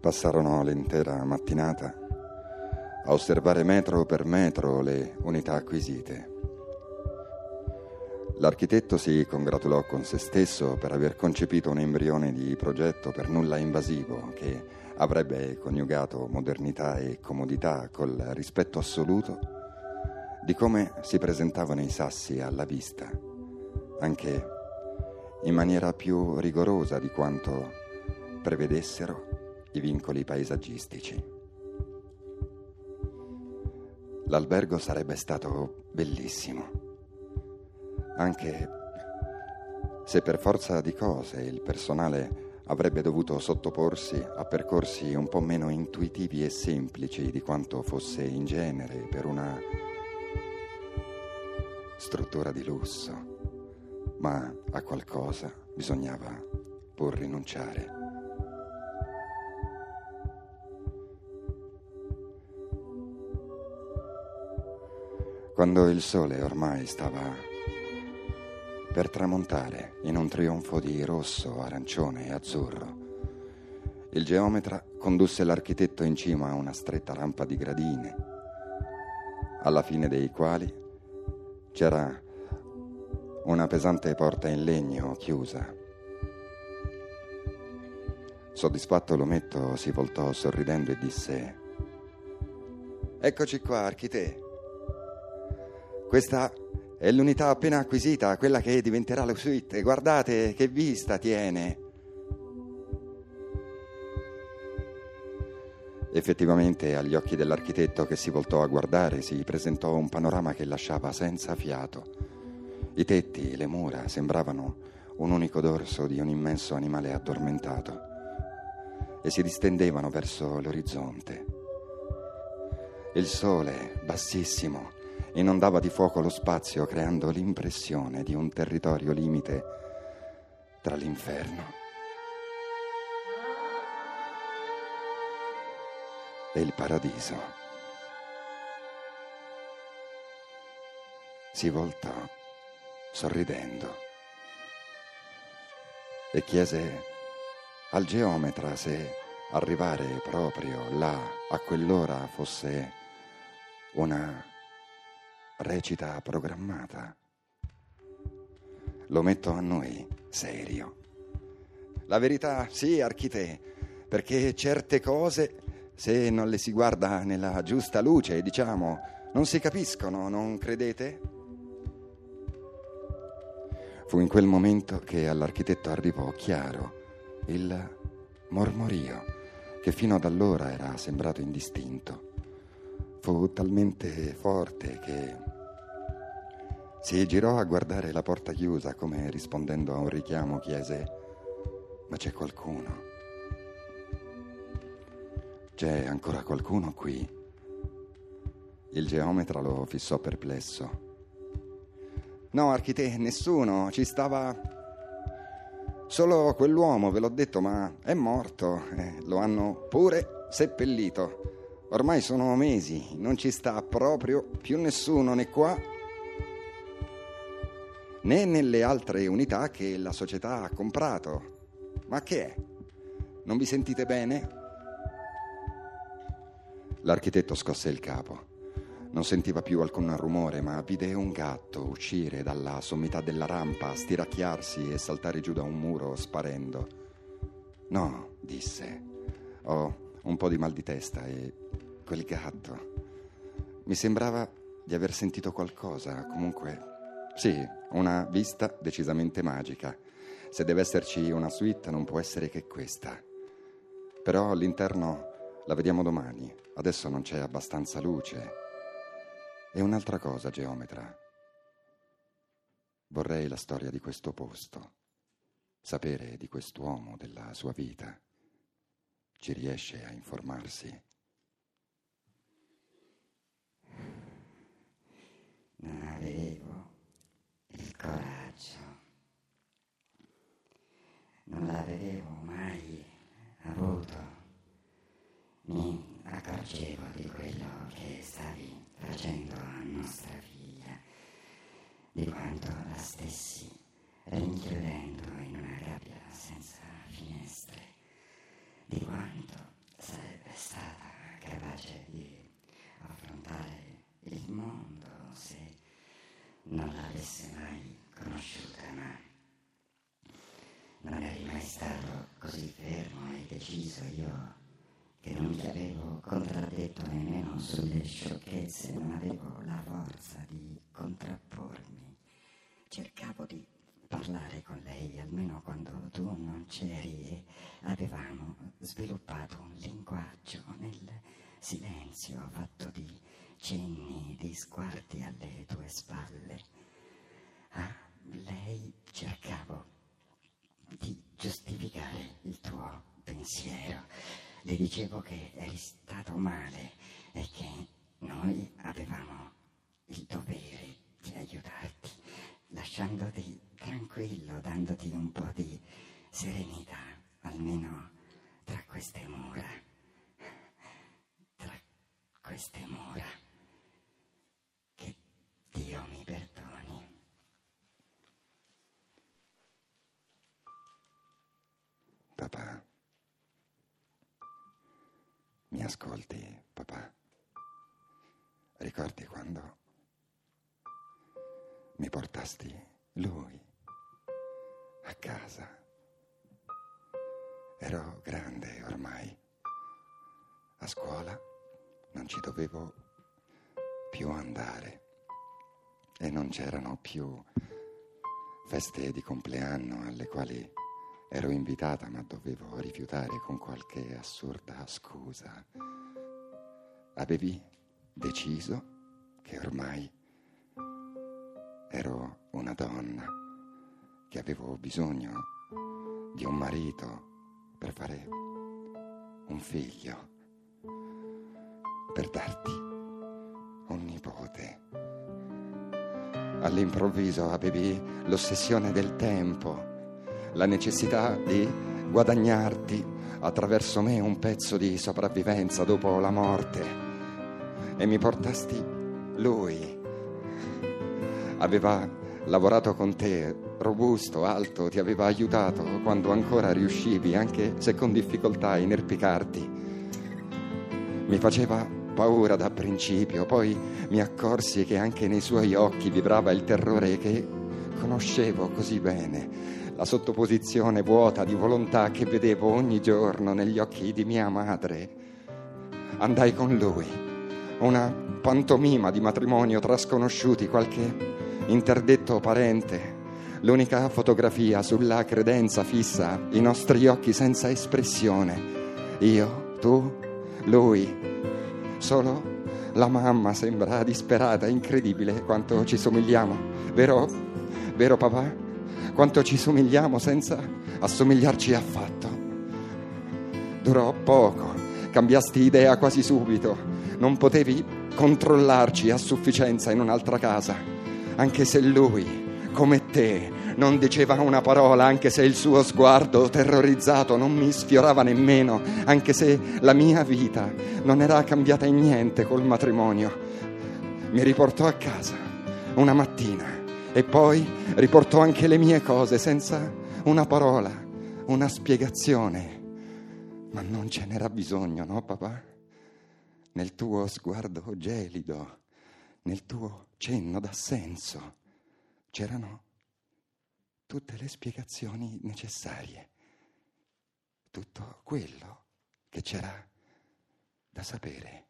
Passarono l'intera mattinata a osservare metro per metro le unità acquisite. L'architetto si congratulò con se stesso per aver concepito un embrione di progetto per nulla invasivo che avrebbe coniugato modernità e comodità col rispetto assoluto di come si presentavano i sassi alla vista, anche in maniera più rigorosa di quanto prevedessero i vincoli paesaggistici. L'albergo sarebbe stato bellissimo, anche se per forza di cose il personale avrebbe dovuto sottoporsi a percorsi un po' meno intuitivi e semplici di quanto fosse in genere per una struttura di lusso, ma a qualcosa bisognava pur rinunciare. Quando il sole ormai stava per tramontare in un trionfo di rosso, arancione e azzurro, il geometra condusse l'architetto in cima a una stretta rampa di gradine, alla fine dei quali c'era una pesante porta in legno chiusa. Soddisfatto l'ometto si voltò sorridendo e disse Eccoci qua, architè. Questa è l'unità appena acquisita, quella che diventerà la suite. Guardate che vista tiene. Effettivamente, agli occhi dell'architetto che si voltò a guardare, si presentò un panorama che lasciava senza fiato. I tetti, le mura sembravano un unico dorso di un immenso animale addormentato e si distendevano verso l'orizzonte. Il sole, bassissimo, inondava di fuoco lo spazio, creando l'impressione di un territorio limite tra l'inferno e il paradiso. Si voltò sorridendo e chiese al geometra se arrivare proprio là a quell'ora fosse una recita programmata. Lo metto a noi, serio. La verità, sì, architè, perché certe cose se non le si guarda nella giusta luce, diciamo, non si capiscono, non credete? Fu in quel momento che all'architetto arrivò chiaro il mormorio che fino ad allora era sembrato indistinto. Fu talmente forte che si girò a guardare la porta chiusa come rispondendo a un richiamo chiese ma c'è qualcuno? C'è ancora qualcuno qui? Il geometra lo fissò perplesso. No, architè, nessuno, ci stava solo quell'uomo, ve l'ho detto, ma è morto, eh, lo hanno pure seppellito. Ormai sono mesi, non ci sta proprio più nessuno né qua né nelle altre unità che la società ha comprato. Ma che è? Non vi sentite bene? L'architetto scosse il capo. Non sentiva più alcun rumore, ma vide un gatto uscire dalla sommità della rampa, stiracchiarsi e saltare giù da un muro sparendo. No, disse, ho un po' di mal di testa e quel gatto. Mi sembrava di aver sentito qualcosa, comunque sì, una vista decisamente magica. Se deve esserci una suite non può essere che questa. Però all'interno la vediamo domani. Adesso non c'è abbastanza luce. E un'altra cosa, geometra. Vorrei la storia di questo posto, sapere di quest'uomo, della sua vita. Ci riesce a informarsi? Non avevo il coraggio. Non l'avevo mai avuto. Mi accorgevo di quello che stavi facendo a nostra figlia, di quanto la stessi rinchiudendo in una gabbia senza finestre, di quanto sarebbe stata capace di affrontare il mondo se non l'avesse mai conosciuta, ma non eri mai stato così fermo e deciso io che non ti avevo contraddetto nemmeno sulle sciocchezze, non avevo la forza di contrappormi. Cercavo di parlare con lei, almeno quando tu non c'eri, e avevamo sviluppato un linguaggio nel silenzio fatto di cenni, di sguardi alle tue spalle. A lei cercavo di giustificare il tuo pensiero le dicevo che eri stato male e che noi avevamo il dovere di aiutarti, lasciandoti tranquillo, dandoti un po' di serenità, almeno tra queste mura, tra queste mura. Papà. Mi ascolti, papà? Ricordi quando mi portasti lui a casa? Ero grande ormai. A scuola non ci dovevo più andare e non c'erano più feste di compleanno alle quali Ero invitata ma dovevo rifiutare con qualche assurda scusa. Avevi deciso che ormai ero una donna, che avevo bisogno di un marito per fare un figlio, per darti un nipote. All'improvviso avevi l'ossessione del tempo la necessità di guadagnarti attraverso me un pezzo di sopravvivenza dopo la morte e mi portasti lui. Aveva lavorato con te, robusto, alto, ti aveva aiutato quando ancora riuscivi, anche se con difficoltà, a inerpicarti. Mi faceva paura da principio, poi mi accorsi che anche nei suoi occhi vibrava il terrore che conoscevo così bene la sottoposizione vuota di volontà che vedevo ogni giorno negli occhi di mia madre. Andai con lui, una pantomima di matrimonio tra sconosciuti, qualche interdetto parente, l'unica fotografia sulla credenza fissa, i nostri occhi senza espressione. Io, tu, lui, solo la mamma sembra disperata, incredibile quanto ci somigliamo, vero? Vero papà? Quanto ci somigliamo senza assomigliarci affatto. Durò poco, cambiasti idea quasi subito, non potevi controllarci a sufficienza in un'altra casa, anche se lui, come te, non diceva una parola, anche se il suo sguardo terrorizzato non mi sfiorava nemmeno, anche se la mia vita non era cambiata in niente col matrimonio. Mi riportò a casa una mattina e poi riportò anche le mie cose senza una parola, una spiegazione. Ma non ce n'era bisogno, no papà? Nel tuo sguardo gelido, nel tuo cenno d'assenso, c'erano tutte le spiegazioni necessarie, tutto quello che c'era da sapere.